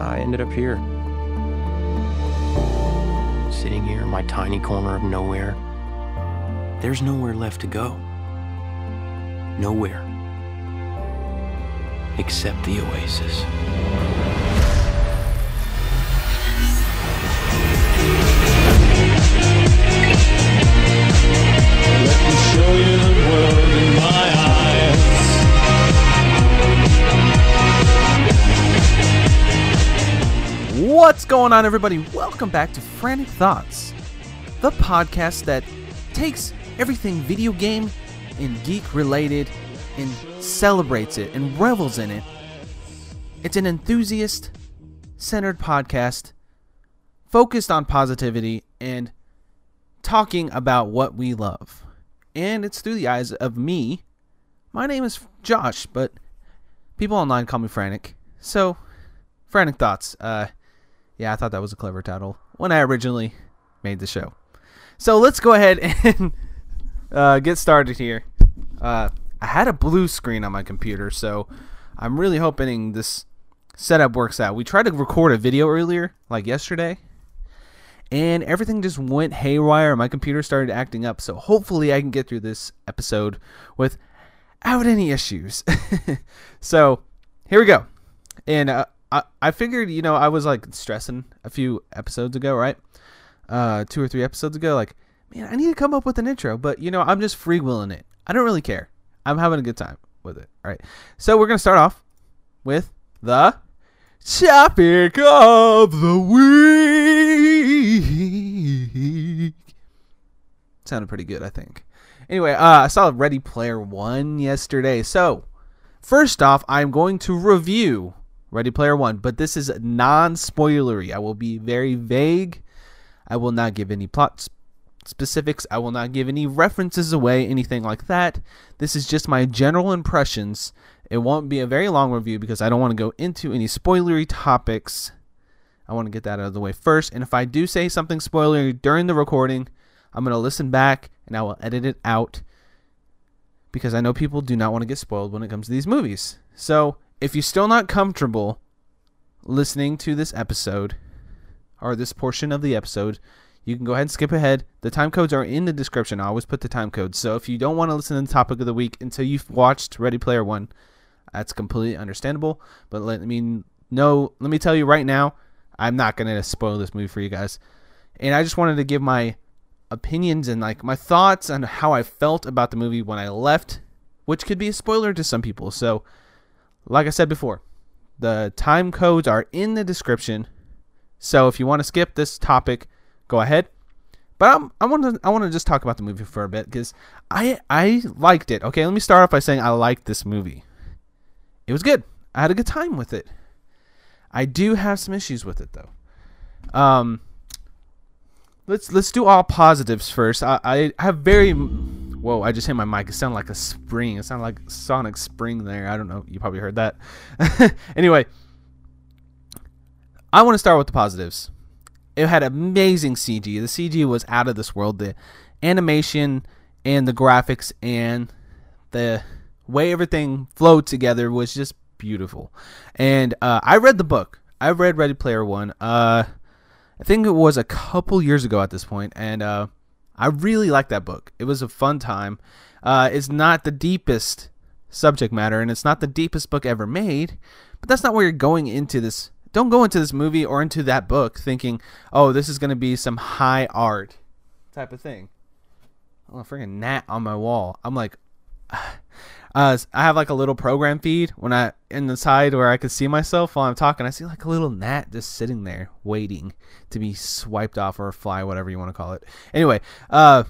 I ended up here. Sitting here in my tiny corner of nowhere. There's nowhere left to go. Nowhere. Except the oasis. Let me show you What's going on, everybody? Welcome back to Frantic Thoughts, the podcast that takes everything video game and geek related and celebrates it and revels in it. It's an enthusiast centered podcast focused on positivity and talking about what we love. And it's through the eyes of me. My name is Josh, but people online call me Frantic. So, Frantic Thoughts. Uh, yeah, I thought that was a clever title when I originally made the show. So let's go ahead and uh, get started here. Uh, I had a blue screen on my computer, so I'm really hoping this setup works out. We tried to record a video earlier, like yesterday, and everything just went haywire. My computer started acting up, so hopefully I can get through this episode without any issues. so here we go. And uh, I, I figured, you know, I was like stressing a few episodes ago, right? Uh, two or three episodes ago, like, man, I need to come up with an intro, but you know, I'm just freewheeling it. I don't really care. I'm having a good time with it. All right. So we're gonna start off with the topic of the week. Sounded pretty good, I think. Anyway, uh, I saw Ready Player One yesterday. So, first off, I'm going to review Ready Player One, but this is non spoilery. I will be very vague. I will not give any plot specifics. I will not give any references away, anything like that. This is just my general impressions. It won't be a very long review because I don't want to go into any spoilery topics. I want to get that out of the way first. And if I do say something spoilery during the recording, I'm going to listen back and I will edit it out because I know people do not want to get spoiled when it comes to these movies. So, if you're still not comfortable listening to this episode or this portion of the episode, you can go ahead and skip ahead. The time codes are in the description. I always put the time codes. So, if you don't want to listen to the topic of the week until you've watched Ready Player One, that's completely understandable. But let me know, let me tell you right now, I'm not going to spoil this movie for you guys. And I just wanted to give my opinions and like my thoughts on how I felt about the movie when I left, which could be a spoiler to some people. So, like I said before, the time codes are in the description. So if you want to skip this topic, go ahead. But I'm, I want to I want to just talk about the movie for a bit because I I liked it. Okay, let me start off by saying I liked this movie. It was good. I had a good time with it. I do have some issues with it though. Um, let's let's do all positives first. I, I have very whoa. I just hit my mic. It sounded like a spring. It sounded like sonic spring there. I don't know. You probably heard that. anyway, I want to start with the positives. It had amazing CG. The CG was out of this world. The animation and the graphics and the way everything flowed together was just beautiful. And uh, I read the book. I read Ready Player One. Uh, I think it was a couple years ago at this point, and uh, I really liked that book. It was a fun time. Uh, it's not the deepest subject matter, and it's not the deepest book ever made, but that's not where you're going into this. Don't go into this movie or into that book thinking, "Oh, this is going to be some high art type of thing." Oh, a freaking gnat on my wall. I'm like, uh, I have like a little program feed when I in the side where I can see myself while I'm talking. I see like a little gnat just sitting there waiting to be swiped off or fly, whatever you want to call it. Anyway, uh,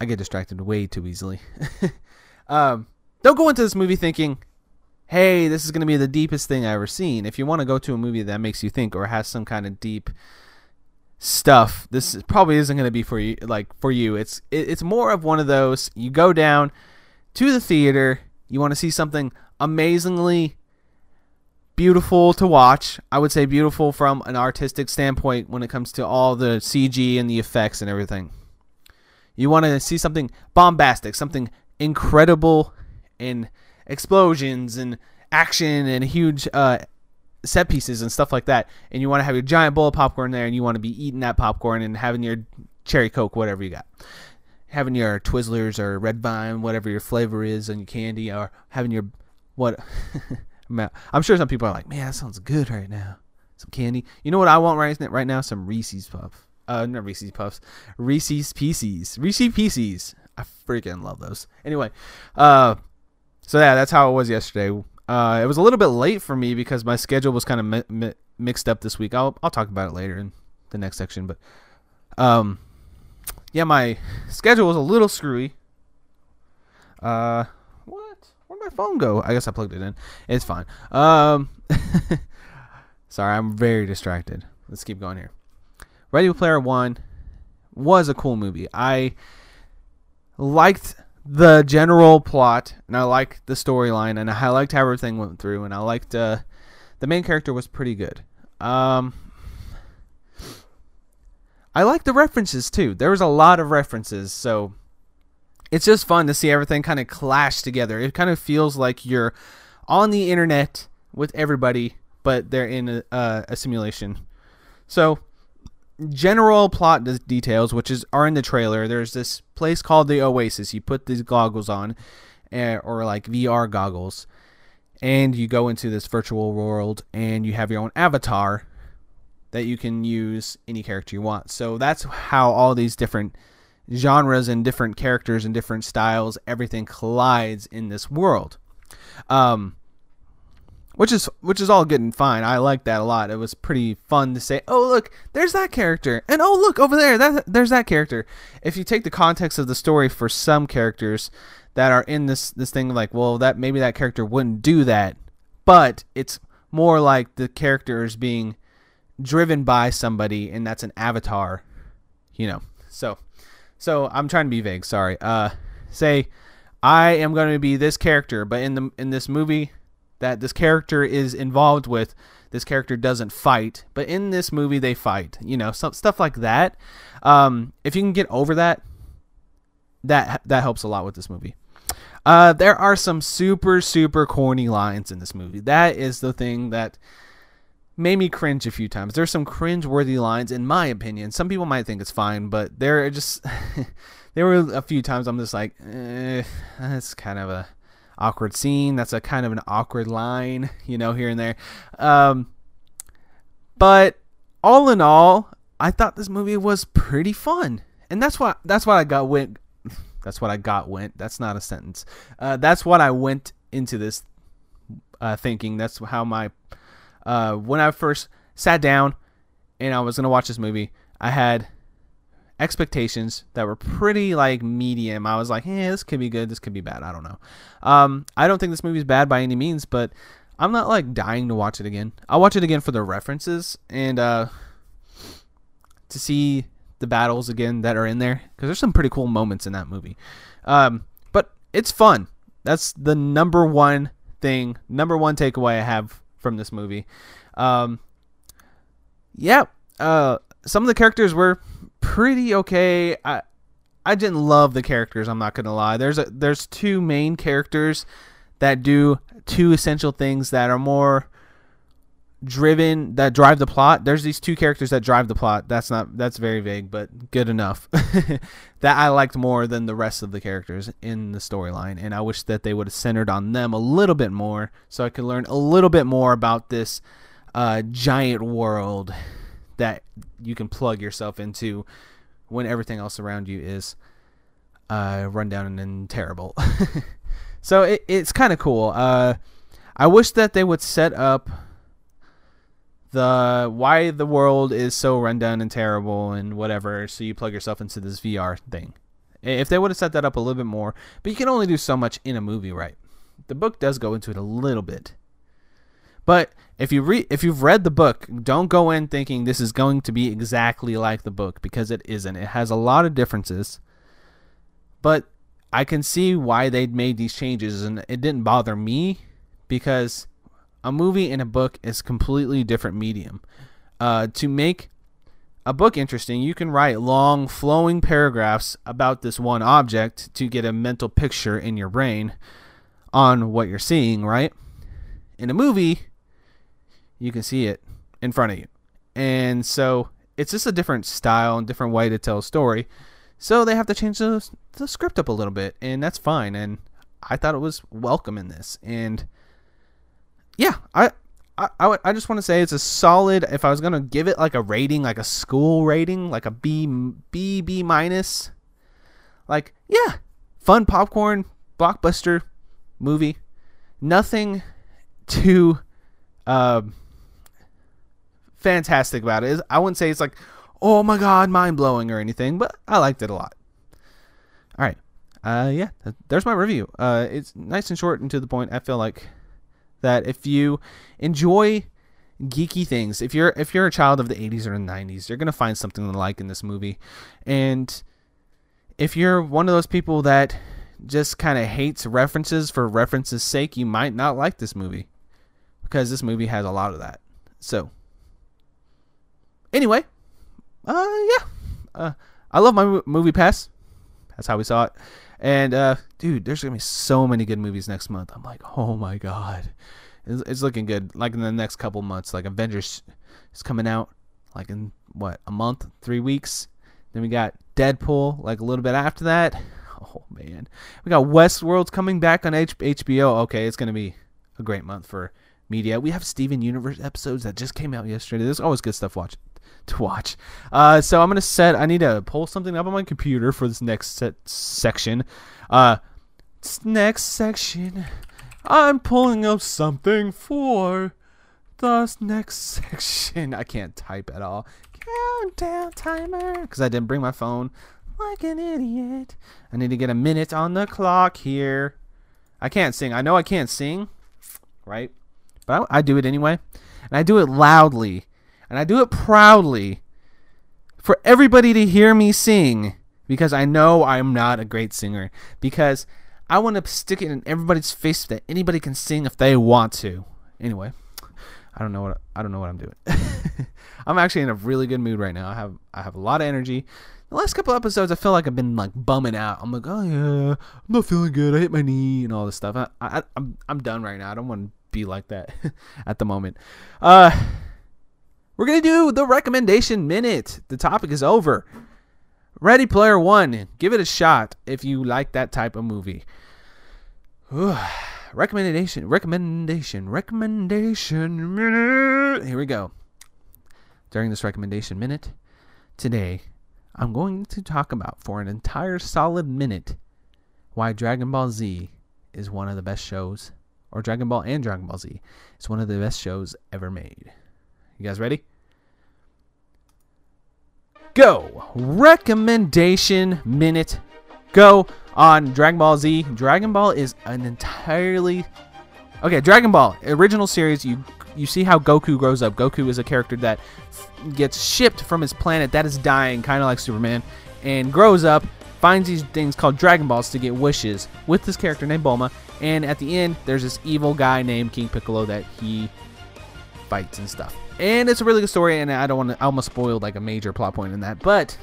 I get distracted way too easily. um, don't go into this movie thinking, "Hey, this is going to be the deepest thing I ever seen." If you want to go to a movie that makes you think or has some kind of deep stuff, this probably isn't going to be for you. Like for you, it's it, it's more of one of those. You go down to the theater. You want to see something amazingly beautiful to watch. I would say beautiful from an artistic standpoint when it comes to all the CG and the effects and everything. You want to see something bombastic, something incredible in explosions and action and huge uh, set pieces and stuff like that, and you want to have your giant bowl of popcorn there, and you want to be eating that popcorn and having your cherry coke, whatever you got, having your Twizzlers or Red Vine, whatever your flavor is, and your candy, or having your what. I'm sure some people are like, man, that sounds good right now. Some candy. You know what I want right right now? Some Reese's Puffs. Uh, not Reese's Puffs. Reese's Pieces. Reese's Pieces. I freaking love those. Anyway, uh, so yeah, that's how it was yesterday. Uh, it was a little bit late for me because my schedule was kind of mi- mi- mixed up this week. I'll I'll talk about it later in the next section, but um, yeah, my schedule was a little screwy. Uh, what? Where'd my phone go? I guess I plugged it in. It's fine. Um, sorry, I'm very distracted. Let's keep going here. Ready Player One was a cool movie. I liked the general plot, and I liked the storyline, and I liked how everything went through, and I liked uh, the main character was pretty good. Um, I like the references too. There was a lot of references, so it's just fun to see everything kind of clash together. It kind of feels like you're on the internet with everybody, but they're in a, uh, a simulation. So general plot details, which is are in the trailer. There's this place called the Oasis. You put these goggles on, uh, or like VR goggles, and you go into this virtual world, and you have your own avatar that you can use any character you want. So that's how all these different genres and different characters and different styles, everything collides in this world. Um, which is which is all good and fine. I like that a lot. It was pretty fun to say, "Oh, look, there's that character." And "Oh, look over there, that there's that character." If you take the context of the story for some characters that are in this this thing like, well, that maybe that character wouldn't do that, but it's more like the character is being driven by somebody and that's an avatar, you know. So so I'm trying to be vague, sorry. Uh say I am going to be this character, but in the in this movie that this character is involved with, this character doesn't fight, but in this movie they fight. You know, some stuff like that. Um, if you can get over that, that that helps a lot with this movie. Uh, there are some super super corny lines in this movie. That is the thing that made me cringe a few times. There's some cringe-worthy lines, in my opinion. Some people might think it's fine, but there are just there were a few times I'm just like, eh, that's kind of a awkward scene. That's a kind of an awkward line, you know, here and there. Um, but all in all, I thought this movie was pretty fun, and that's why that's why I got went. That's what I got went. That's not a sentence. Uh, that's what I went into this uh, thinking. That's how my uh, when I first sat down and I was gonna watch this movie, I had expectations that were pretty like medium. I was like, "Yeah, this could be good. This could be bad. I don't know." Um, I don't think this movie is bad by any means, but I'm not like dying to watch it again. I'll watch it again for the references and uh, to see the battles again that are in there because there's some pretty cool moments in that movie. Um, but it's fun. That's the number one thing, number one takeaway I have from this movie. Um, yeah, uh, some of the characters were pretty okay. I I didn't love the characters. I'm not gonna lie. There's a, there's two main characters that do two essential things that are more driven that drive the plot. There's these two characters that drive the plot. That's not that's very vague, but good enough. that I liked more than the rest of the characters in the storyline, and I wish that they would have centered on them a little bit more, so I could learn a little bit more about this uh, giant world that you can plug yourself into when everything else around you is uh, run down and, and terrible. so it, it's kind of cool. Uh, I wish that they would set up the why the world is so rundown and terrible and whatever, so you plug yourself into this VR thing. If they would have set that up a little bit more, but you can only do so much in a movie, right? The book does go into it a little bit. But if you read if you've read the book, don't go in thinking this is going to be exactly like the book because it isn't. It has a lot of differences. But I can see why they made these changes and it didn't bother me because a movie and a book is completely different medium. Uh, to make a book interesting, you can write long, flowing paragraphs about this one object to get a mental picture in your brain on what you're seeing, right? In a movie, you can see it in front of you. And so it's just a different style and different way to tell a story. So they have to change the, the script up a little bit, and that's fine. And I thought it was welcome in this. And yeah, I I, I, I just want to say it's a solid. If I was gonna give it like a rating, like a school rating, like a B B B minus, like yeah, fun popcorn blockbuster movie. Nothing too uh, fantastic about it. I wouldn't say it's like oh my god, mind blowing or anything, but I liked it a lot. All right, uh, yeah, there's my review. Uh, it's nice and short and to the point. I feel like that if you enjoy geeky things, if you're if you're a child of the 80s or the 90s, you're gonna find something to like in this movie. And if you're one of those people that just kind of hates references for references' sake, you might not like this movie because this movie has a lot of that. So, anyway, uh, yeah, uh, I love my movie pass. That's how we saw it. And uh, dude, there's gonna be so many good movies next month. I'm like, oh my god, it's, it's looking good. Like in the next couple months, like Avengers is coming out, like in what a month, three weeks. Then we got Deadpool, like a little bit after that. Oh man, we got Westworld's coming back on H- HBO. Okay, it's gonna be a great month for media. We have Steven Universe episodes that just came out yesterday. There's always good stuff watch to watch. Uh, so I'm gonna set. I need to pull something up on my computer for this next set section. Uh, next section. I'm pulling up something for the next section. I can't type at all. Countdown timer because I didn't bring my phone. Like an idiot. I need to get a minute on the clock here. I can't sing. I know I can't sing, right? But I, I do it anyway, and I do it loudly and I do it proudly for everybody to hear me sing because I know I'm not a great singer. Because I want to stick it in everybody's face that anybody can sing if they want to. Anyway, I don't know what I don't know what I'm doing. I'm actually in a really good mood right now. I have I have a lot of energy. The last couple episodes, I feel like I've been like bumming out. I'm like, oh yeah, I'm not feeling good. I hit my knee and all this stuff. I, I I'm I'm done right now. I don't want to be like that at the moment. Uh we're going to do the recommendation minute. The topic is over. Ready Player One. Give it a shot if you like that type of movie. recommendation, recommendation, recommendation minute. Here we go. During this recommendation minute, today, I'm going to talk about for an entire solid minute why Dragon Ball Z is one of the best shows, or Dragon Ball and Dragon Ball Z is one of the best shows ever made. You guys ready? Go! Recommendation minute. Go on Dragon Ball Z. Dragon Ball is an entirely okay. Dragon Ball original series. You you see how Goku grows up. Goku is a character that gets shipped from his planet that is dying, kind of like Superman, and grows up, finds these things called Dragon Balls to get wishes with this character named Bulma. And at the end, there's this evil guy named King Piccolo that he fights and stuff. And it's a really good story, and I don't want to. I almost spoiled like a major plot point in that, but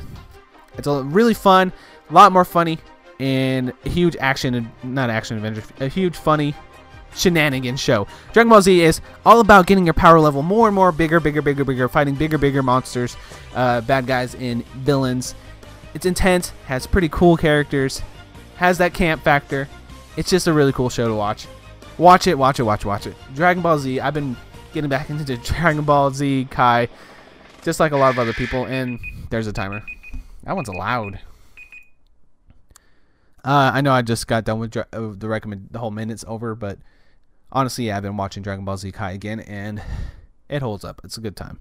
it's a really fun, a lot more funny, and huge action, not action adventure, a huge funny shenanigan show. Dragon Ball Z is all about getting your power level more and more bigger, bigger, bigger, bigger, fighting bigger, bigger monsters, uh, bad guys, and villains. It's intense, has pretty cool characters, has that camp factor. It's just a really cool show to watch. Watch it, watch it, watch it, watch it. Dragon Ball Z, I've been getting back into Dragon Ball Z Kai, just like a lot of other people. And there's a timer. That one's loud. Uh, I know I just got done with uh, the recommend. The whole minute's over, but honestly, yeah, I've been watching Dragon Ball Z Kai again, and it holds up. It's a good time.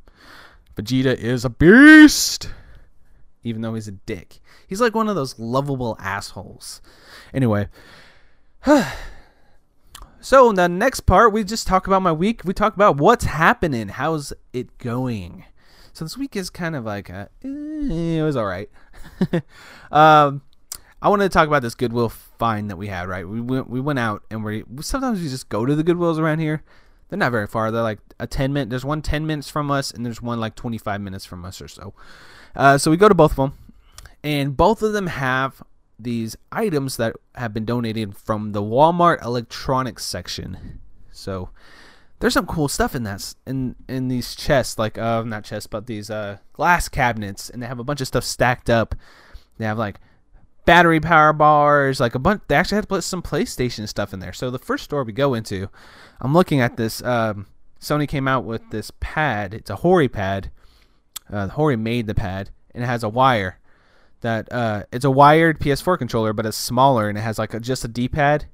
Vegeta is a beast, even though he's a dick. He's like one of those lovable assholes. Anyway. So in the next part, we just talk about my week. We talk about what's happening. How's it going? So this week is kind of like a, eh, it was all right. um, I wanted to talk about this Goodwill find that we had. Right, we went we went out and we sometimes we just go to the Goodwills around here. They're not very far. They're like a ten minute. There's one 10 minutes from us, and there's one like 25 minutes from us or so. Uh, so we go to both of them, and both of them have these items that have been donated from the Walmart electronics section. So there's some cool stuff in that in in these chests, like uh not chests, but these uh glass cabinets, and they have a bunch of stuff stacked up. They have like battery power bars, like a bunch. They actually had to put some PlayStation stuff in there. So the first store we go into, I'm looking at this. Um, Sony came out with this pad. It's a Hori pad. Uh, Hori made the pad, and it has a wire. That uh, it's a wired PS4 controller, but it's smaller, and it has like a, just a D-pad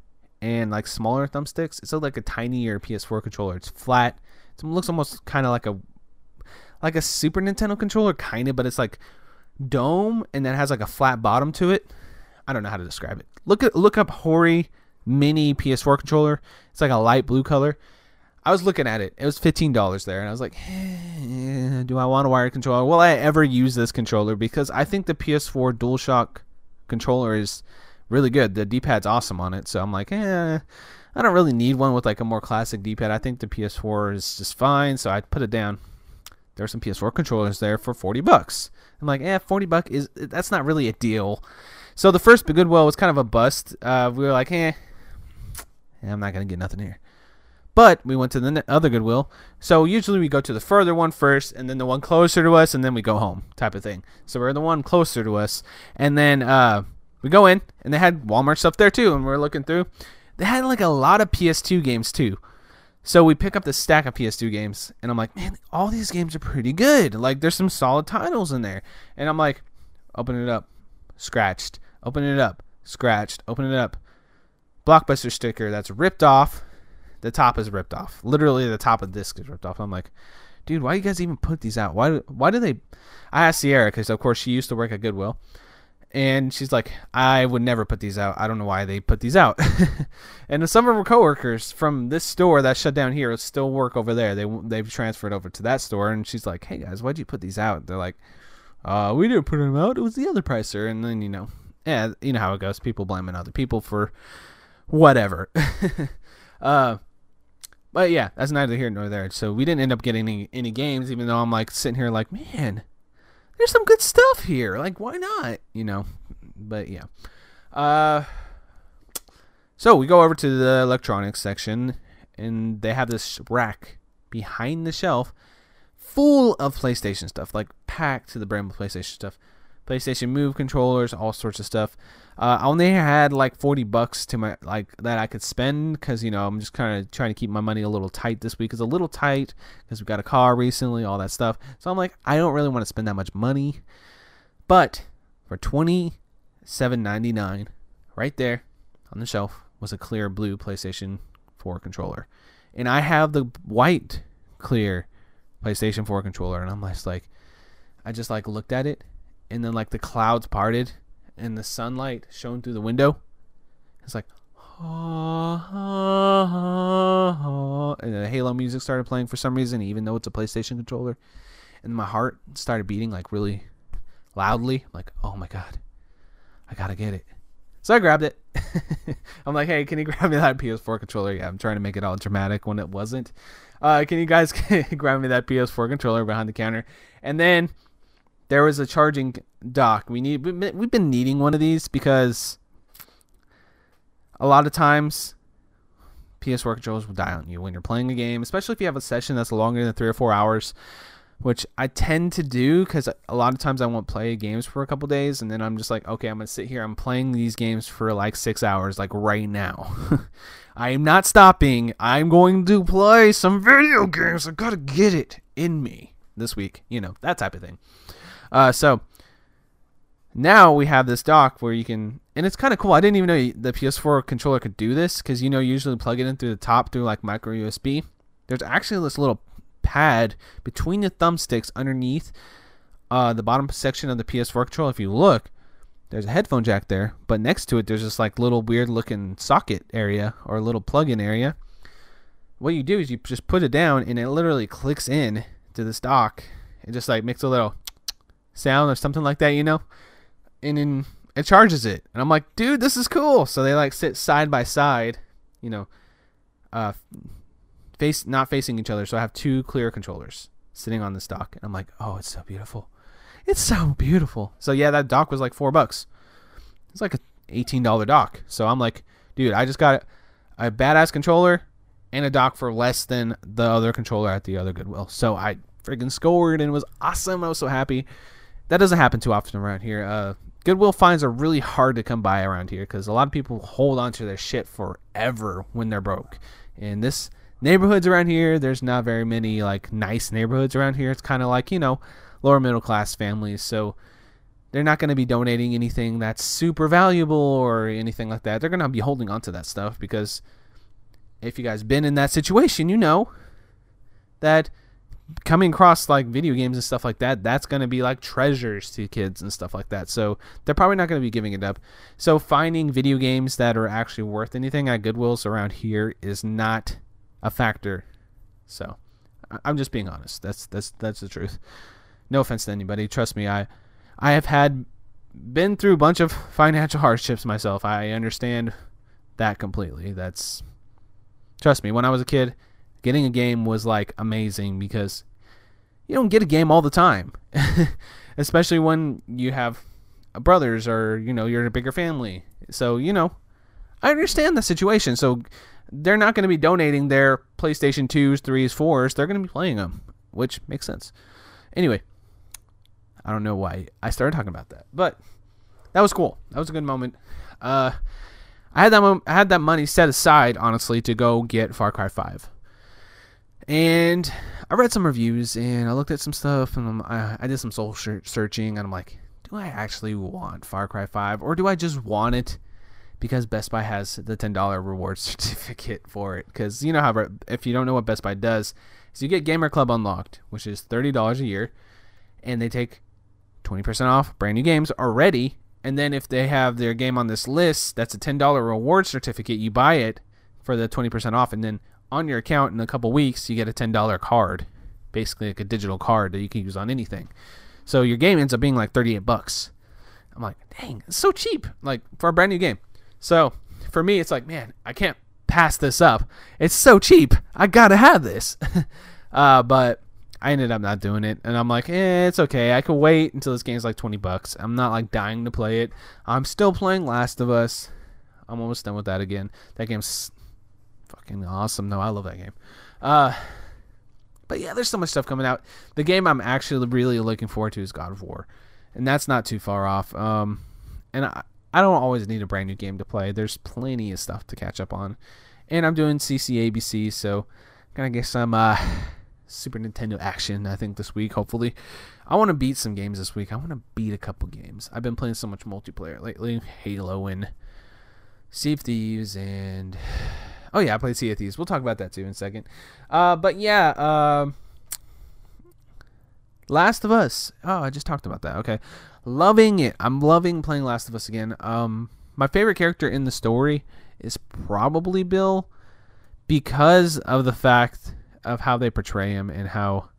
and like smaller thumbsticks. It's like a tinier PS4 controller. It's flat. It looks almost kind of like a like a Super Nintendo controller, kind of, but it's like dome and that has like a flat bottom to it. I don't know how to describe it. Look at look up Hori Mini PS4 controller. It's like a light blue color. I was looking at it. It was fifteen dollars there, and I was like, eh, "Do I want a wired controller? Will I ever use this controller?" Because I think the PS4 DualShock controller is really good. The D-pad's awesome on it, so I'm like, eh, I don't really need one with like a more classic D-pad. I think the PS4 is just fine, so I put it down. There are some PS4 controllers there for forty bucks. I'm like, eh, forty buck is that's not really a deal. So the first Goodwill was kind of a bust. Uh, we were like, eh, I'm not gonna get nothing here. But we went to the other Goodwill. So usually we go to the further one first, and then the one closer to us, and then we go home, type of thing. So we're the one closer to us, and then uh, we go in, and they had Walmart stuff there too, and we're looking through. They had like a lot of PS2 games too. So we pick up the stack of PS2 games, and I'm like, man, all these games are pretty good. Like, there's some solid titles in there. And I'm like, open it up, scratched. Open it up, scratched. Open it up. Blockbuster sticker that's ripped off. The top is ripped off. Literally, the top of the disc is ripped off. I'm like, dude, why do you guys even put these out? Why? Why do they? I asked Sierra because, of course, she used to work at Goodwill, and she's like, I would never put these out. I don't know why they put these out. and some of her coworkers from this store that shut down here still work over there. They they've transferred over to that store, and she's like, Hey guys, why'd you put these out? They're like, uh, we didn't put them out. It was the other pricer. And then you know, yeah, you know how it goes. People blaming other people for whatever. uh, but yeah, that's neither here nor there. So we didn't end up getting any, any games, even though I'm like sitting here like, man, there's some good stuff here. Like, why not? You know. But yeah. Uh, so we go over to the electronics section, and they have this rack behind the shelf full of PlayStation stuff, like packed to the brim with PlayStation stuff. PlayStation Move controllers, all sorts of stuff. Uh, I only had like forty bucks to my like that I could spend because you know I'm just kind of trying to keep my money a little tight this week. It's a little tight because we got a car recently, all that stuff. So I'm like, I don't really want to spend that much money. But for twenty seven ninety nine, right there on the shelf was a clear blue PlayStation Four controller, and I have the white clear PlayStation 4 controller, and I'm just like, I just like looked at it, and then like the clouds parted, and the sunlight shone through the window. It's like, and the Halo music started playing for some reason, even though it's a PlayStation controller, and my heart started beating like really loudly. I'm like, oh my god, I gotta get it. So I grabbed it. I'm like, hey, can you grab me that PS4 controller? Yeah, I'm trying to make it all dramatic when it wasn't. Uh, can you guys grab me that PS4 controller behind the counter? And then there was a charging dock. We need we've been- needing one of these because a lot of times PS4 controllers will die on you when you're playing a game, especially if you have a session that's longer than three or four hours, which I tend to do because a lot of times I won't play games for a couple days, and then I'm just like, okay, I'm gonna sit here. I'm playing these games for like six hours, like right now. I am not stopping. I'm going to play some video games. I gotta get it in me this week. You know that type of thing. Uh, so now we have this dock where you can, and it's kind of cool. I didn't even know the PS4 controller could do this because you know usually plug it in through the top through like micro USB. There's actually this little pad between the thumbsticks underneath uh, the bottom section of the PS4 controller. If you look, there's a headphone jack there, but next to it there's this like little weird looking socket area or little plug-in area. What you do is you just put it down and it literally clicks in to this dock. It just like makes a little sound or something like that, you know? And then it charges it. And I'm like, dude, this is cool. So they like sit side by side, you know, uh, face not facing each other. So I have two clear controllers sitting on this dock. And I'm like, oh, it's so beautiful. It's so beautiful. So yeah, that dock was like four bucks. It's like a eighteen dollar dock. So I'm like, dude, I just got a badass controller and a dock for less than the other controller at the other Goodwill. So I freaking scored and it was awesome. I was so happy. That doesn't happen too often around here. Uh, Goodwill finds are really hard to come by around here because a lot of people hold onto their shit forever when they're broke. And this neighborhoods around here, there's not very many like nice neighborhoods around here. It's kind of like you know lower middle class families. So they're not going to be donating anything that's super valuable or anything like that. They're going to be holding on to that stuff because if you guys been in that situation, you know that coming across like video games and stuff like that, that's going to be like treasures to kids and stuff like that. So they're probably not going to be giving it up. So finding video games that are actually worth anything at Goodwills around here is not a factor. So I'm just being honest. That's that's that's the truth. No offense to anybody. Trust me, I I have had been through a bunch of financial hardships myself. I understand that completely. That's trust me, when I was a kid, getting a game was like amazing because you don't get a game all the time. Especially when you have brothers or, you know, you're in a bigger family. So, you know, I understand the situation. So they're not going to be donating their PlayStation 2s, 3s, 4s. They're going to be playing them, which makes sense. Anyway, I don't know why I started talking about that, but that was cool. That was a good moment. Uh, I had that I had that money set aside, honestly, to go get Far Cry 5. And I read some reviews and I looked at some stuff and I, I did some soul searching and I'm like, do I actually want Far Cry 5 or do I just want it because Best Buy has the $10 reward certificate for it? Because you know how if you don't know what Best Buy does, is you get Gamer Club Unlocked, which is $30 a year, and they take 20% off brand new games already. And then if they have their game on this list, that's a $10 reward certificate. You buy it for the 20% off, and then on your account in a couple weeks, you get a $10 card, basically like a digital card that you can use on anything. So your game ends up being like 38 bucks. I'm like, dang, it's so cheap, like for a brand new game. So for me, it's like, man, I can't pass this up. It's so cheap. I gotta have this. uh, but I ended up not doing it, and I'm like, eh, it's okay. I could wait until this game's like 20 bucks. I'm not like dying to play it. I'm still playing Last of Us. I'm almost done with that again. That game's fucking awesome. No, I love that game. Uh, but yeah, there's so much stuff coming out. The game I'm actually really looking forward to is God of War, and that's not too far off. Um, and I, I don't always need a brand new game to play. There's plenty of stuff to catch up on, and I'm doing CCABC, so gonna get some uh, Super Nintendo action. I think this week, hopefully. I want to beat some games this week. I want to beat a couple games. I've been playing so much multiplayer lately. Halo and Sea Thieves and oh yeah, I played Sea of Thieves. We'll talk about that too in a second. Uh, but yeah, uh, Last of Us. Oh, I just talked about that. Okay, loving it. I'm loving playing Last of Us again. Um, my favorite character in the story is probably Bill because of the fact of how they portray him and how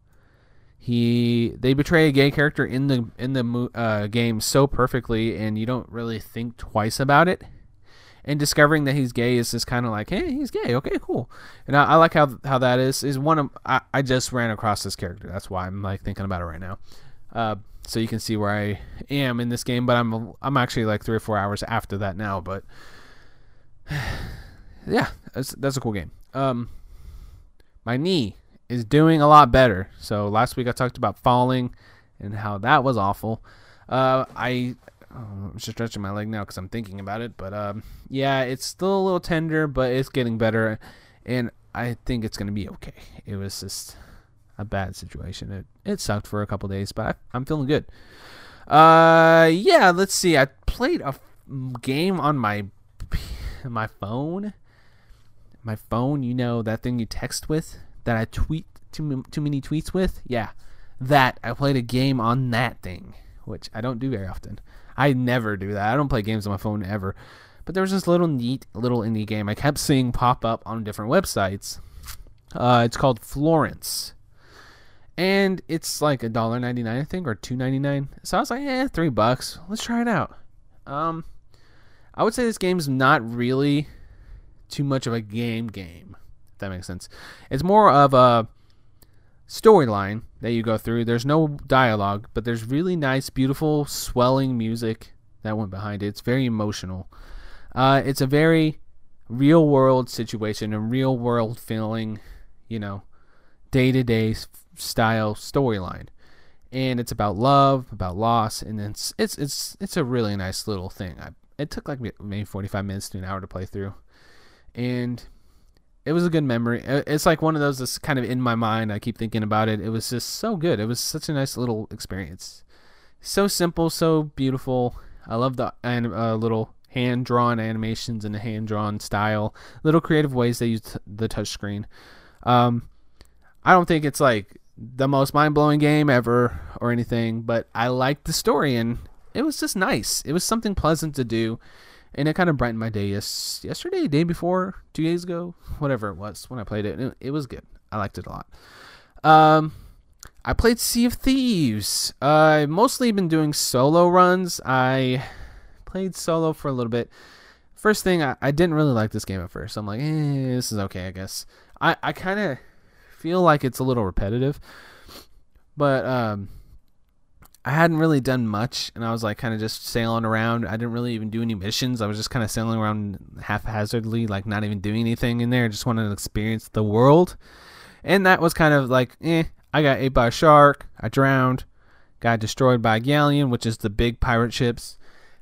he they betray a gay character in the in the uh, game so perfectly, and you don't really think twice about it. And discovering that he's gay is just kind of like, hey, he's gay. Okay, cool. And I, I, like how how that is. Is one of I, I just ran across this character. That's why I'm like thinking about it right now. Uh, so you can see where I am in this game, but I'm I'm actually like three or four hours after that now. But yeah, that's that's a cool game. Um, my knee is doing a lot better. So last week I talked about falling and how that was awful. Uh, I I'm just stretching my leg now because I'm thinking about it. But um, yeah, it's still a little tender, but it's getting better, and I think it's gonna be okay. It was just a bad situation. It it sucked for a couple days, but I, am feeling good. Uh, yeah. Let's see. I played a game on my my phone my phone, you know, that thing you text with, that I tweet too, too many tweets with, yeah, that I played a game on that thing, which I don't do very often. I never do that. I don't play games on my phone ever. But there was this little neat little indie game I kept seeing pop up on different websites. Uh, it's called Florence, and it's like a dollar ninety nine, I think, or two ninety nine. So I was like, yeah, three bucks. Let's try it out. Um, I would say this game's not really too much of a game game. If that makes sense. It's more of a storyline that you go through. There's no dialogue, but there's really nice, beautiful, swelling music that went behind it. It's very emotional. Uh, it's a very real world situation and real world feeling, you know, day to day style storyline. And it's about love, about loss, and it's it's it's it's a really nice little thing. I, it took like maybe 45 minutes to an hour to play through, and it was a good memory. It's like one of those that's kind of in my mind. I keep thinking about it. It was just so good. It was such a nice little experience. So simple, so beautiful. I love the uh, little hand drawn animations and the hand drawn style. Little creative ways they use t- the touchscreen. Um, I don't think it's like the most mind blowing game ever or anything, but I liked the story and it was just nice. It was something pleasant to do and it kind of brightened my day yes yesterday, day before, two days ago, whatever it was when I played it. It, was good. I liked it a lot. Um, I played Sea of Thieves. Uh, I've mostly been doing solo runs. I played solo for a little bit. First thing, I, I didn't really like this game at first. I'm like, eh, this is okay, I guess. I, I kind of feel like it's a little repetitive, but um, I hadn't really done much, and I was like kind of just sailing around. I didn't really even do any missions. I was just kind of sailing around haphazardly, like not even doing anything in there. Just wanted to experience the world, and that was kind of like, eh. I got ate by a shark. I drowned. Got destroyed by a galleon, which is the big pirate ships.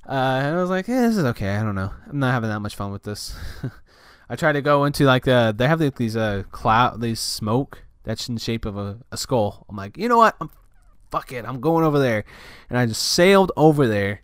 Uh, and I was like, eh, this is okay. I don't know. I'm not having that much fun with this. I tried to go into like the they have like these uh cloud these smoke that's in the shape of a, a skull. I'm like, you know what? I'm fuck it, I'm going over there. And I just sailed over there.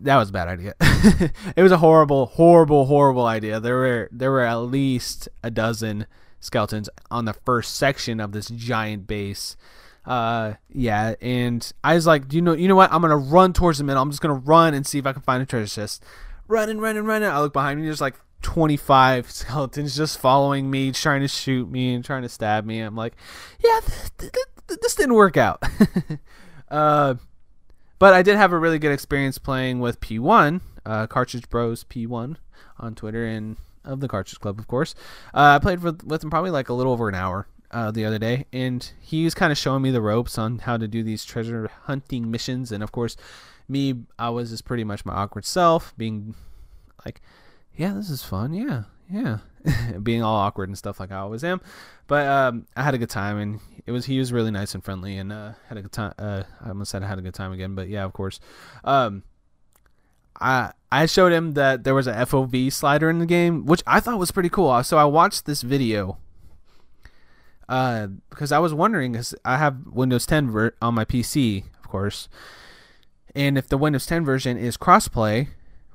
That was a bad idea. it was a horrible, horrible, horrible idea. There were there were at least a dozen skeletons on the first section of this giant base. Uh, yeah, and I was like, you know, you know what? I'm gonna run towards the middle. I'm just gonna run and see if I can find a treasure chest. Running, running, running. I look behind me. There's like 25 skeletons just following me, trying to shoot me and trying to stab me. I'm like, yeah, th- th- this didn't work out. uh, but I did have a really good experience playing with P1, uh, Cartridge Bros P1 on Twitter and of the Cartridge Club, of course. Uh, I played with, with him probably like a little over an hour uh, the other day, and he was kind of showing me the ropes on how to do these treasure hunting missions. And of course, me, I was just pretty much my awkward self, being like, yeah, this is fun. Yeah, yeah, being all awkward and stuff like I always am. But um, I had a good time, and it was he was really nice and friendly, and uh, had a good time. Uh, I almost said I had a good time again, but yeah, of course. Um, I I showed him that there was a FOV slider in the game, which I thought was pretty cool. So I watched this video. Uh, because I was wondering, because I have Windows 10 ver- on my PC, of course, and if the Windows 10 version is crossplay,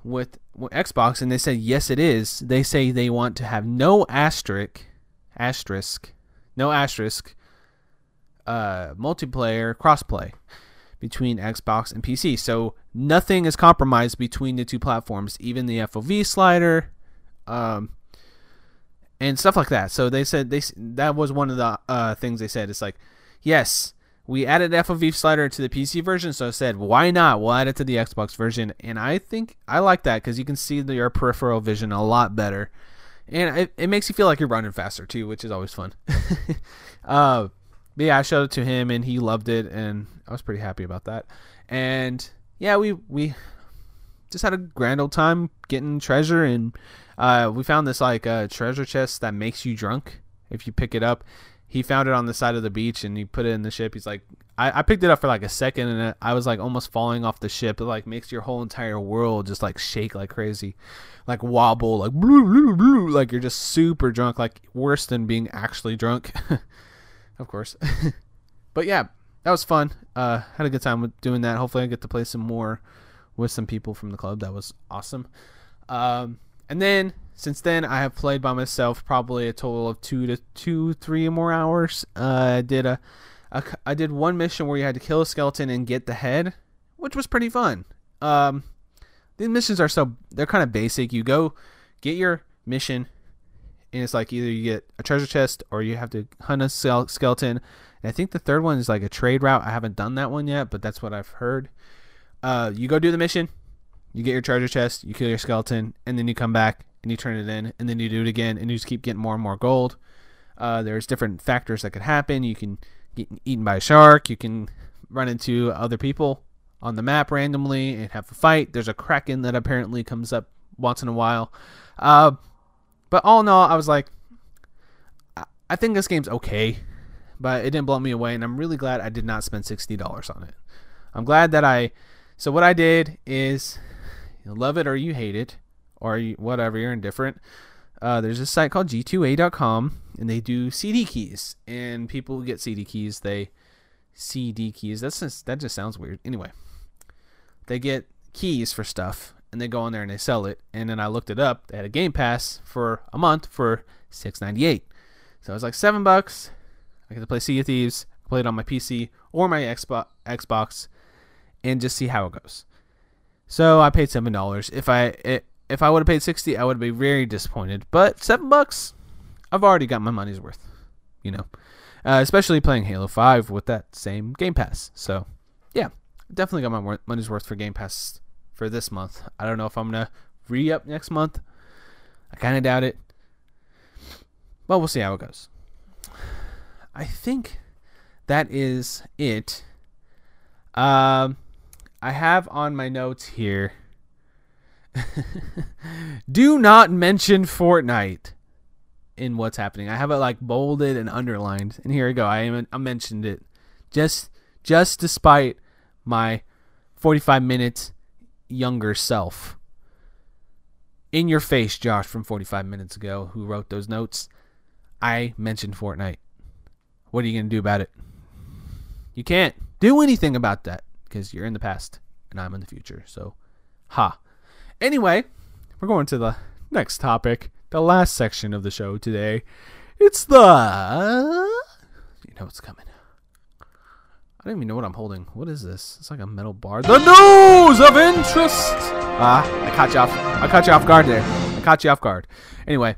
with, Xbox, and they said yes, it is. They say they want to have no asterisk, asterisk, no asterisk, uh, multiplayer crossplay between Xbox and PC. So nothing is compromised between the two platforms, even the FOV slider, um, and stuff like that. So they said they that was one of the uh, things they said. It's like, yes, we added FOV slider to the PC version, so I said, why not? We'll add it to the Xbox version, and I think I like that because you can see the, your peripheral vision a lot better, and it, it makes you feel like you're running faster too, which is always fun. uh, yeah, I showed it to him, and he loved it, and I was pretty happy about that. And yeah, we we just had a grand old time getting treasure, and uh, we found this like uh, treasure chest that makes you drunk if you pick it up he found it on the side of the beach and he put it in the ship. He's like, I, I picked it up for like a second and I was like almost falling off the ship. It like makes your whole entire world just like shake like crazy, like wobble, like blue, blue, blue, like you're just super drunk, like worse than being actually drunk, of course. but yeah, that was fun. Uh, had a good time with doing that. Hopefully, I get to play some more with some people from the club. That was awesome. Um, and then since then, I have played by myself probably a total of two to two, three more hours. Uh, I did a, a, I did one mission where you had to kill a skeleton and get the head, which was pretty fun. Um, the missions are so they're kind of basic. You go get your mission, and it's like either you get a treasure chest or you have to hunt a skeleton. And I think the third one is like a trade route. I haven't done that one yet, but that's what I've heard. Uh, you go do the mission, you get your treasure chest, you kill your skeleton, and then you come back and you turn it in, and then you do it again, and you just keep getting more and more gold. Uh, there's different factors that could happen. You can get eaten by a shark. You can run into other people on the map randomly and have a fight. There's a kraken that apparently comes up once in a while. Uh, but all in all, I was like, I- think this game's okay, but it didn't blow me away, and I'm really glad I did not spend sixty dollars on it. I'm glad that I. So what I did is, you love it or you hate it, or you, whatever, you're indifferent. Uh, there's a site called G2A.com, and they do CD keys, and people get CD keys, they CD keys. That's just, that just sounds weird. Anyway, they get keys for stuff, and they go on there and they sell it. And then I looked it up. They had a Game Pass for a month for six ninety eight. So it was like seven bucks. I get to play Sea of Thieves, play it on my PC or my Xbox, Xbox, and just see how it goes. So I paid seven dollars. If I it, if I would have paid sixty, I would be very disappointed. But seven bucks, I've already got my money's worth. You know, uh, especially playing Halo Five with that same Game Pass. So yeah, definitely got my money's worth for Game Pass for this month. I don't know if I'm gonna re up next month. I kind of doubt it, but we'll see how it goes. I think that is it. Um, I have on my notes here. Do not mention Fortnite in what's happening. I have it like bolded and underlined, and here we go. I am I mentioned it just just despite my 45 minutes younger self. In your face, Josh from 45 minutes ago, who wrote those notes. I mentioned Fortnite. What are you going to do about it? You can't do anything about that because you're in the past and I'm in the future. So, ha. Anyway, we're going to the next topic, the last section of the show today. It's the. You know what's coming. I don't even know what I'm holding. What is this? It's like a metal bar. The news of interest. Ah, I caught you off. I caught you off guard there. I caught you off guard. Anyway,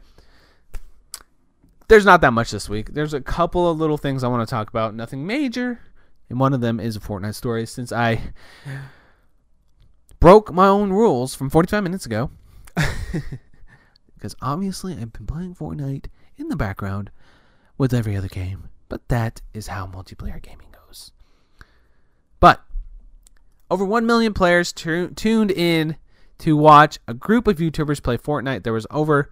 there's not that much this week. There's a couple of little things I want to talk about. Nothing major. And one of them is a Fortnite story since I broke my own rules from 45 minutes ago. because obviously I've been playing Fortnite in the background with every other game. But that is how multiplayer gaming goes. But over 1 million players tu- tuned in to watch a group of YouTubers play Fortnite. There was over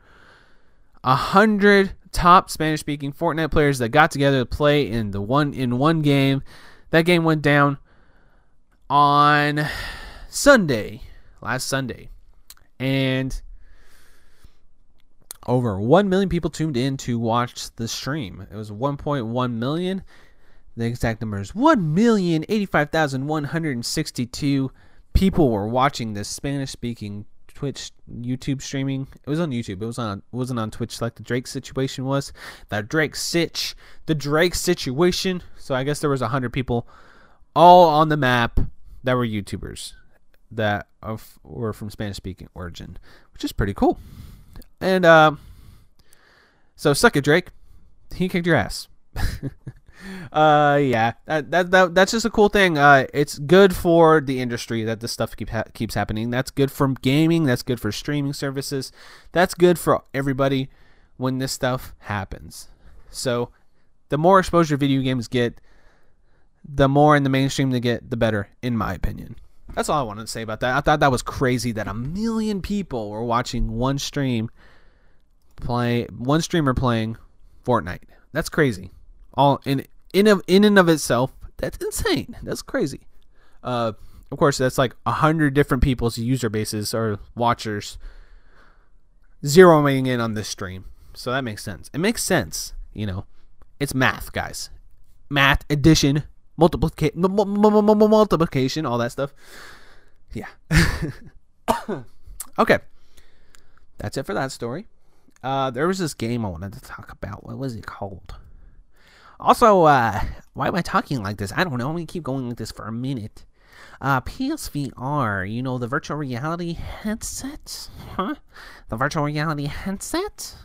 a hundred top Spanish speaking Fortnite players that got together to play in the one in one game. That game went down on Sunday, last Sunday. And over 1 million people tuned in to watch the stream. It was 1.1 million. The exact number is 1,085,162 people were watching this Spanish speaking Twitch, YouTube streaming. It was on YouTube. It was on. It wasn't on Twitch like the Drake situation was. The Drake sitch, the Drake situation. So I guess there was hundred people, all on the map that were YouTubers, that of, were from Spanish speaking origin, which is pretty cool. And um, so suck it, Drake. He kicked your ass. uh yeah. That, that that that's just a cool thing. Uh it's good for the industry that this stuff keep ha- keeps happening. That's good for gaming. That's good for streaming services. That's good for everybody when this stuff happens. So the more exposure video games get the more in the mainstream they get the better in my opinion that's all i wanted to say about that. I thought that was crazy that a million people were watching one stream play one streamer playing fortnite. That's crazy. All in in of in and of itself that's insane. That's crazy. Uh of course that's like a hundred different people's user bases or watchers zeroing in on this stream. So that makes sense. It makes sense you know. It's math guys. Math addition multiplication multiplication all that stuff yeah okay that's it for that story uh there was this game i wanted to talk about what was it called also, uh, why am I talking like this? I don't know. I'm gonna keep going like this for a minute. Uh, PSVR, you know, the virtual reality headset? Huh? The virtual reality headset?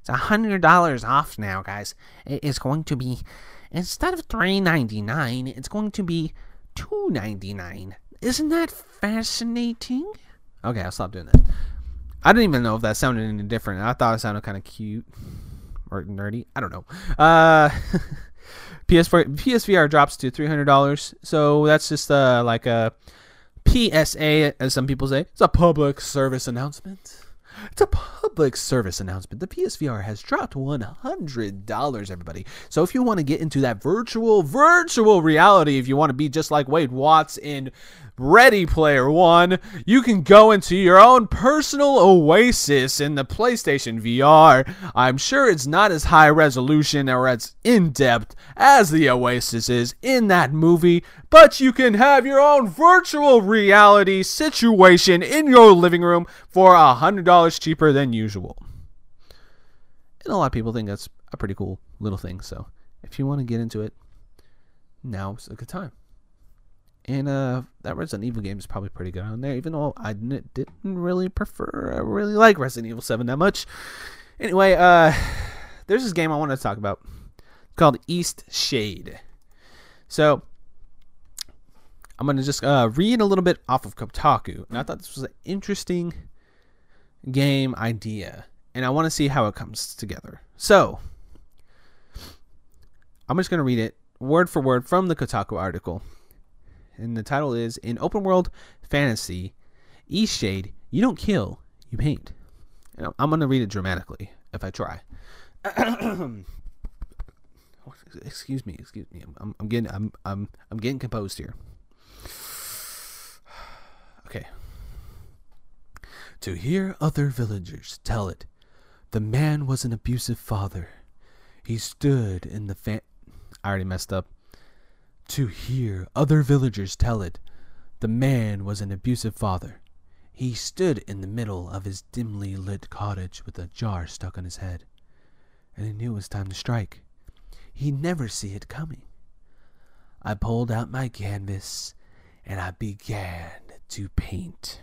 It's a hundred dollars off now, guys. It is going to be instead of three ninety nine, it's going to be two ninety nine. Isn't that fascinating? Okay, I'll stop doing that. I didn't even know if that sounded any different. I thought it sounded kind of cute or nerdy. I don't know. Uh, PS4, PSVR drops to three hundred dollars, so that's just uh, like a PSA, as some people say, it's a public service announcement. It's a public service announcement. The PSVR has dropped $100, everybody. So if you want to get into that virtual, virtual reality, if you want to be just like Wade Watts in Ready Player One, you can go into your own personal oasis in the PlayStation VR. I'm sure it's not as high resolution or as in depth as the Oasis is in that movie, but you can have your own virtual reality situation in your living room for $100 cheaper than usual. And a lot of people think that's a pretty cool little thing, so if you want to get into it, now's a good time. And uh, that Resident Evil game is probably pretty good on there, even though I didn't, didn't really prefer, I really like Resident Evil 7 that much. Anyway, uh, there's this game I wanted to talk about called Eastshade. So, I'm going to just uh, read a little bit off of Kotaku. And I thought this was an interesting game idea. And I want to see how it comes together. So, I'm just going to read it word for word from the Kotaku article and the title is In Open World Fantasy, Eastshade, you don't kill, you paint. I'm going to read it dramatically if I try. excuse me, excuse me. I'm, I'm getting I'm, I'm I'm getting composed here. Okay. To hear other villagers tell it, the man was an abusive father. He stood in the fan. I already messed up. To hear other villagers tell it, the man was an abusive father. He stood in the middle of his dimly lit cottage with a jar stuck on his head, and he knew it was time to strike. He'd never see it coming. I pulled out my canvas and I began to paint.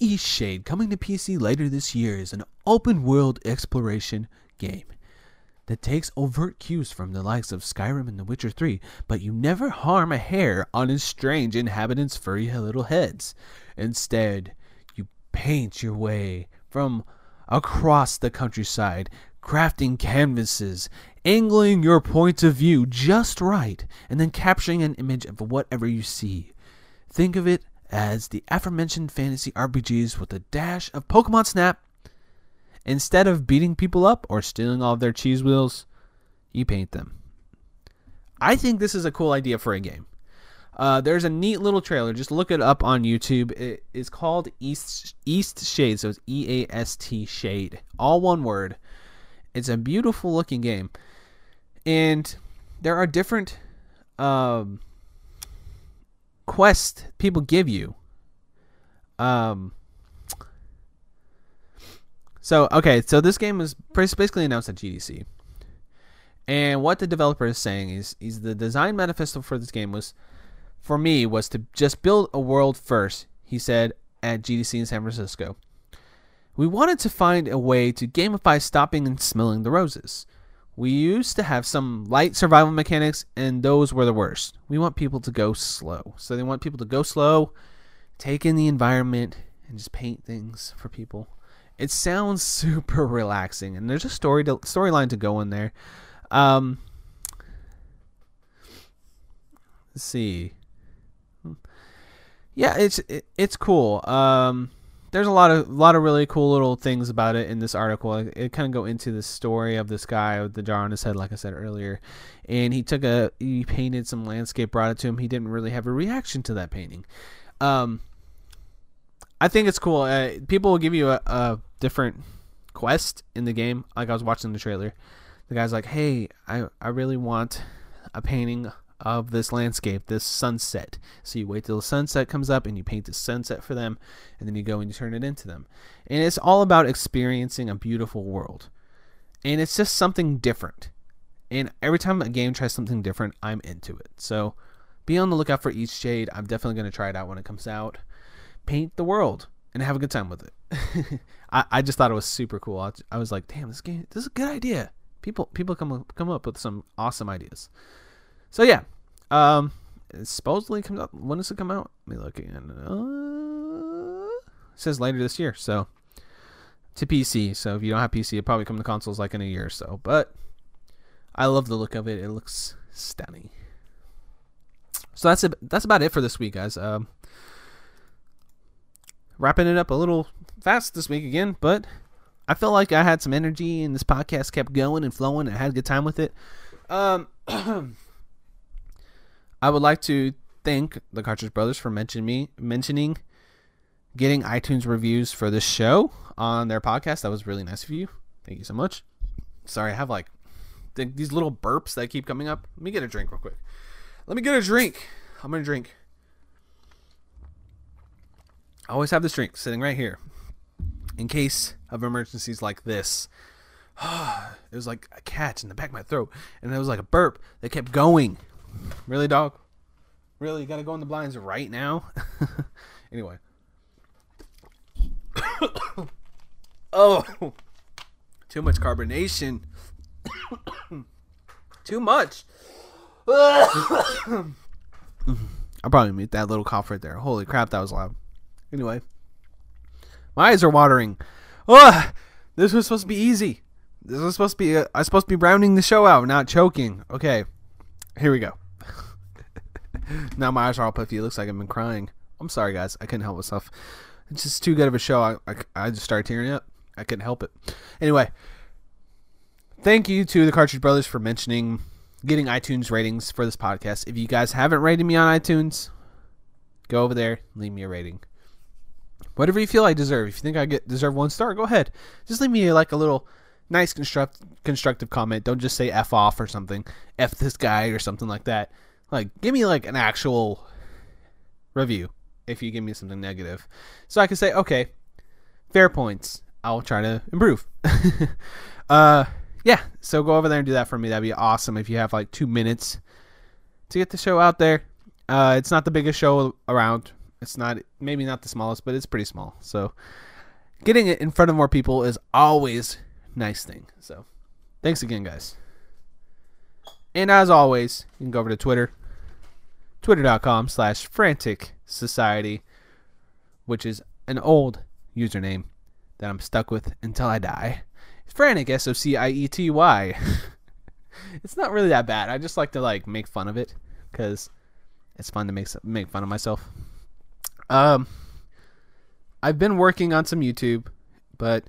Eastshade, coming to PC later this year, is an open world exploration game that takes overt cues from the likes of Skyrim and The Witcher 3, but you never harm a hair on its strange inhabitants' furry little heads. Instead, you paint your way from across the countryside, crafting canvases, angling your point of view just right, and then capturing an image of whatever you see. Think of it as the aforementioned fantasy RPGs with a dash of Pokemon Snap Instead of beating people up or stealing all of their cheese wheels, you paint them. I think this is a cool idea for a game. Uh, there's a neat little trailer. Just look it up on YouTube. It is called East Eastshade. So it's E A S T Shade, all one word. It's a beautiful looking game, and there are different um, quests people give you. Um, so okay, so this game was basically announced at GDC, and what the developer is saying is, is the design manifesto for this game was, for me, was to just build a world first. He said at GDC in San Francisco. We wanted to find a way to gamify stopping and smelling the roses. We used to have some light survival mechanics, and those were the worst. We want people to go slow. So they want people to go slow, take in the environment, and just paint things for people. It sounds super relaxing, and there's a story to, storyline to go in there. Um, let's see. Yeah, it's it, it's cool. Um, there's a lot of lot of really cool little things about it in this article. It, it kind of go into the story of this guy with the jar on his head, like I said earlier, and he took a he painted some landscape, brought it to him. He didn't really have a reaction to that painting. Um, I think it's cool. Uh, people will give you a, a different quest in the game. Like I was watching the trailer, the guy's like, "Hey, I I really want a painting of this landscape, this sunset." So you wait till the sunset comes up and you paint the sunset for them, and then you go and you turn it into them. And it's all about experiencing a beautiful world, and it's just something different. And every time a game tries something different, I'm into it. So be on the lookout for Eastshade. I'm definitely going to try it out when it comes out paint the world and have a good time with it. I, I just thought it was super cool. I, I was like, damn, this game, this is a good idea. People people come come up with some awesome ideas. So yeah, um, it supposedly comes out. When does it come out? Let me look again. Uh, it says later this year. So to PC. So if you don't have PC, it probably come to consoles like in a year or so. But I love the look of it. It looks stunning. So that's a, that's about it for this week, guys. Um, wrapping it up a little fast this week again, but I felt like I had some energy and this podcast kept going and flowing. I had a good time with it. Um, I would like to thank the Cartridge Brothers for mentioning me mentioning getting iTunes reviews for this show on their podcast. That was really nice of you. Thank you so much. Sorry, I have like th- these little burps that keep coming up. Let me get a drink real quick. Let me get a drink. I'm gonna drink. I always have this drink sitting right here in case of emergencies like this. it was like a catch in the back of my throat, and it was like a burp that kept going. Really, dog? Really? You gotta go in the blinds right now? anyway. oh, too much carbonation. too much. I'll probably mute that little cough right there. Holy crap, that was loud. Anyway, my eyes are watering. Ugh, this was supposed to be easy. This was supposed to be. Uh, I'm supposed to be rounding the show out, not choking. Okay, here we go. now my eyes are all puffy. It looks like I've been crying. I'm sorry, guys. I couldn't help myself. It's just too good of a show. I, I, I just started tearing up. I couldn't help it. Anyway, thank you to the Cartridge Brothers for mentioning getting iTunes ratings for this podcast. If you guys haven't rated me on iTunes, go over there, leave me a rating. Whatever you feel I deserve. If you think I get deserve one star, go ahead. Just leave me like a little nice construct constructive comment. Don't just say f off or something. F this guy or something like that. Like give me like an actual review if you give me something negative. So I can say, okay, fair points. I'll try to improve. uh yeah, so go over there and do that for me. That'd be awesome if you have like two minutes to get the show out there. Uh, it's not the biggest show around. It's not maybe not the smallest, but it's pretty small. So getting it in front of more people is always nice thing. So thanks again, guys. And as always, you can go over to Twitter, twitter.com slash frantic society, which is an old username that I'm stuck with until I die. Frantic, S O C I E T Y. It's not really that bad. I just like to like make fun of it because it's fun to make make fun of myself. Um, I've been working on some YouTube, but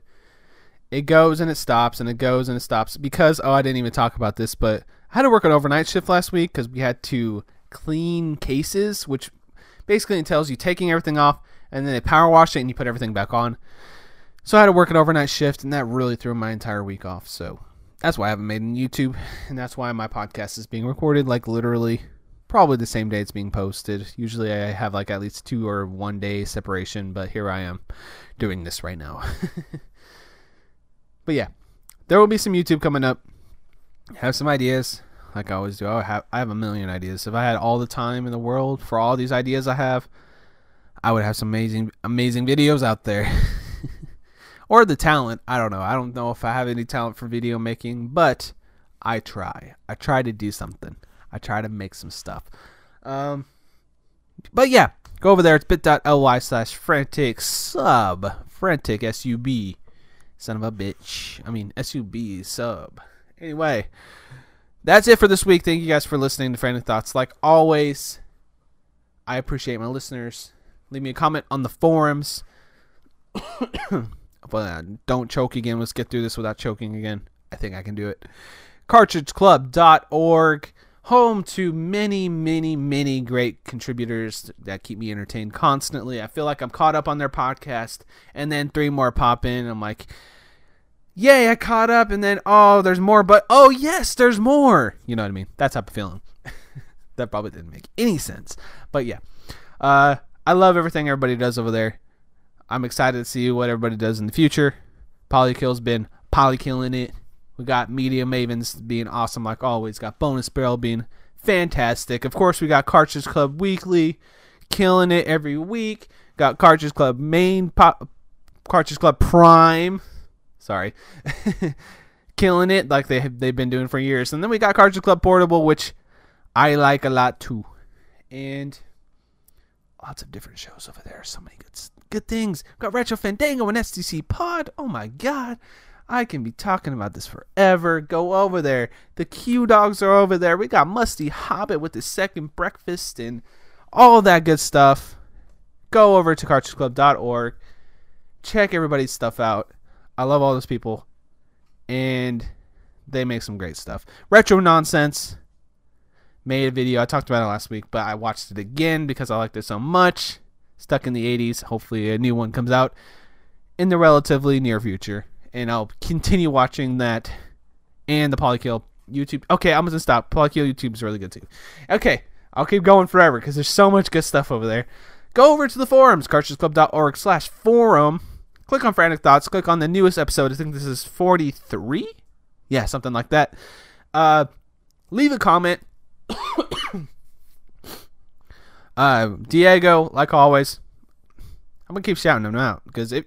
it goes and it stops and it goes and it stops because oh I didn't even talk about this, but I had to work an overnight shift last week because we had to clean cases, which basically entails you taking everything off and then they power wash it and you put everything back on. So I had to work an overnight shift and that really threw my entire week off. So that's why I haven't made on YouTube, and that's why my podcast is being recorded like literally probably the same day it's being posted. Usually I have like at least two or one day separation, but here I am doing this right now. but yeah, there will be some YouTube coming up. Have some ideas, like I always do. I have I have a million ideas. If I had all the time in the world for all these ideas I have, I would have some amazing amazing videos out there. or the talent. I don't know. I don't know if I have any talent for video making, but I try. I try to do something. I try to make some stuff. Um, but yeah, go over there. It's bit.ly slash frantic sub. Frantic, S U B. Son of a bitch. I mean, S U B sub. Anyway, that's it for this week. Thank you guys for listening to Frantic Thoughts. Like always, I appreciate my listeners. Leave me a comment on the forums. but uh, don't choke again. Let's get through this without choking again. I think I can do it. CartridgeClub.org, home to many, many, many great contributors that keep me entertained constantly. I feel like I'm caught up on their podcast, and then three more pop in. I'm like, yay, I caught up, and then, oh, there's more, but oh, yes, there's more. You know what I mean? That's how I'm feeling. that probably didn't make any sense. But yeah, uh, I love everything everybody does over there. I'm excited to see what everybody does in the future. Polykill's been polykilling it. We got Media Mavens being awesome like always. Got Bonus Barrel being fantastic. Of course, we got Cartridge Club Weekly killing it every week. Got Cartridge Club Main, Pop, Cartridge Club Prime. Sorry. killing it like they they've been doing for years. And then we got Cartridge Club Portable, which I like a lot too. And lots of different shows over there. So many good good things. We Got Retro Fandango and STC Pod. Oh my god. I can be talking about this forever. Go over there. The Q Dogs are over there. We got Musty Hobbit with the second breakfast and all that good stuff. go over to cartridgeclub.org. Check everybody's stuff out. I love all those people. And they make some great stuff. Retro Nonsense made a video. I talked about it last week, but I watched it again because I liked it so much. Stuck in the 80s. Hopefully, a new one comes out in the relatively near future. And I'll continue watching that and the Polykill YouTube. Okay, I'm to stop. Polykill YouTube is really good too. Okay, I'll keep going forever because there's so much good stuff over there. Go over to the forums, cartridgeclub.org slash forum. Click on Frantic Thoughts. Click on the newest episode. I think this is 43? Yeah, something like that. Uh, leave a comment. uh, Diego, like always, I'm gonna keep shouting him out because if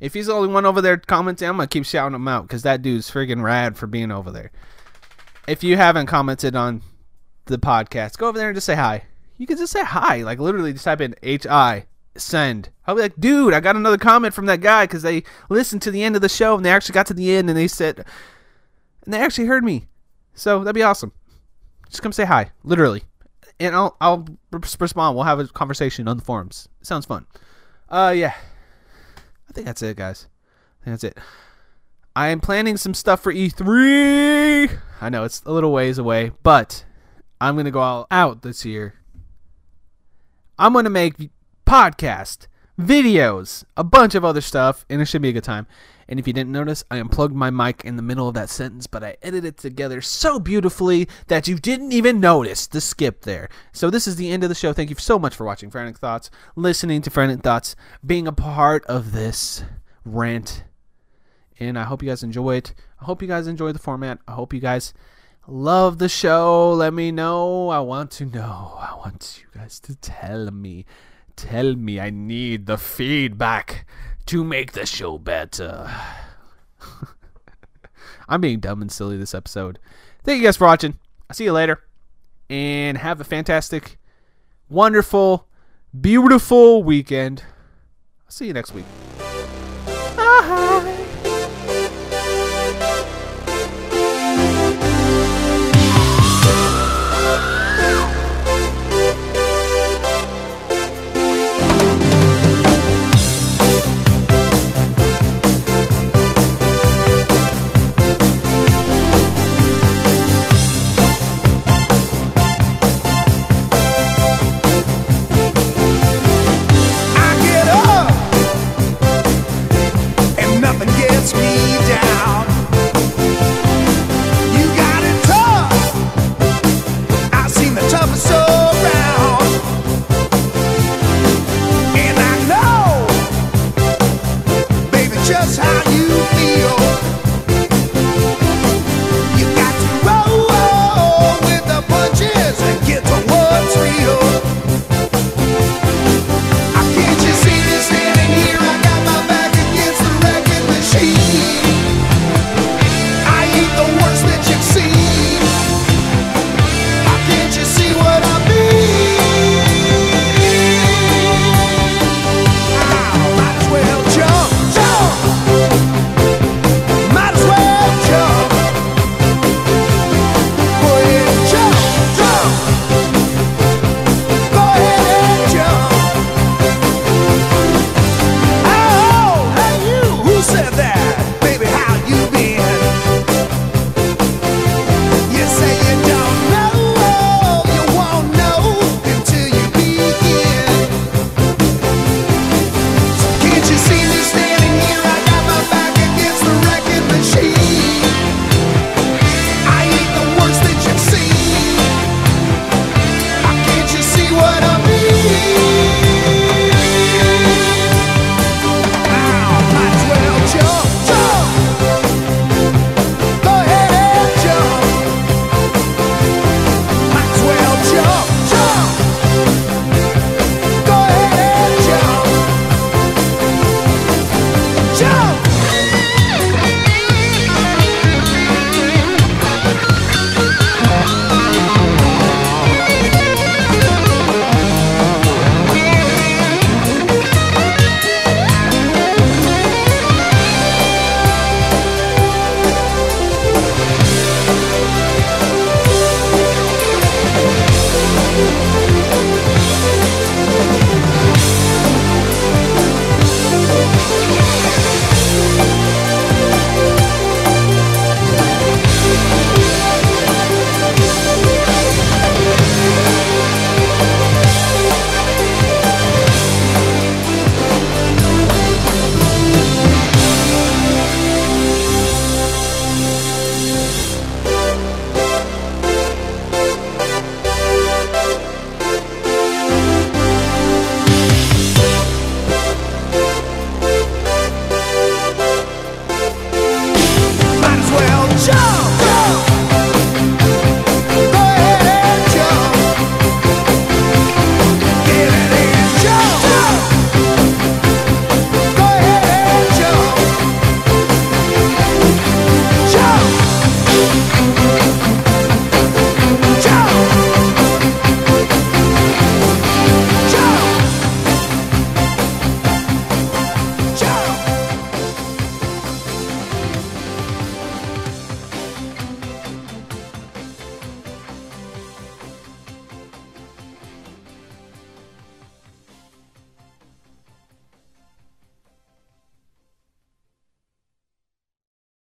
if he's the only one over there commenting, I'm gonna keep shouting him out because that dude's friggin' rad for being over there. If you haven't commented on the podcast, go over there and just say hi. You can just say hi, like literally just type in H I send. I'll be like, dude, I got another comment from that guy because they listened to the end of the show and they actually got to the end and they said, and they actually heard me. So that'd be awesome. Just come say hi, literally, and I'll I'll respond. We'll have a conversation on the forums. sounds fun. Uh, yeah. I think that's it, guys. I think that's it. I am planning some stuff for E3. I know it's a little ways away, but I'm gonna go all out this year. I'm gonna make podcast, videos, a bunch of other stuff, and it should be a good time. And if you didn't notice, I unplugged my mic in the middle of that sentence, but I edited it together so beautifully that you didn't even notice the skip there. So this is the end of the show. Thank you so much for watching Frantic Thoughts, listening to Frantic Thoughts, being a part of this rant. And I hope you guys enjoy it. I hope you guys enjoy the format. I hope you guys love the show. Let me know. I want to know. I want you guys to tell me. Tell me I need the feedback to make the show better. I'm being dumb and silly this episode. Thank you guys for watching. I'll see you later. And have a fantastic, wonderful, beautiful weekend. I'll see you next week. Bye.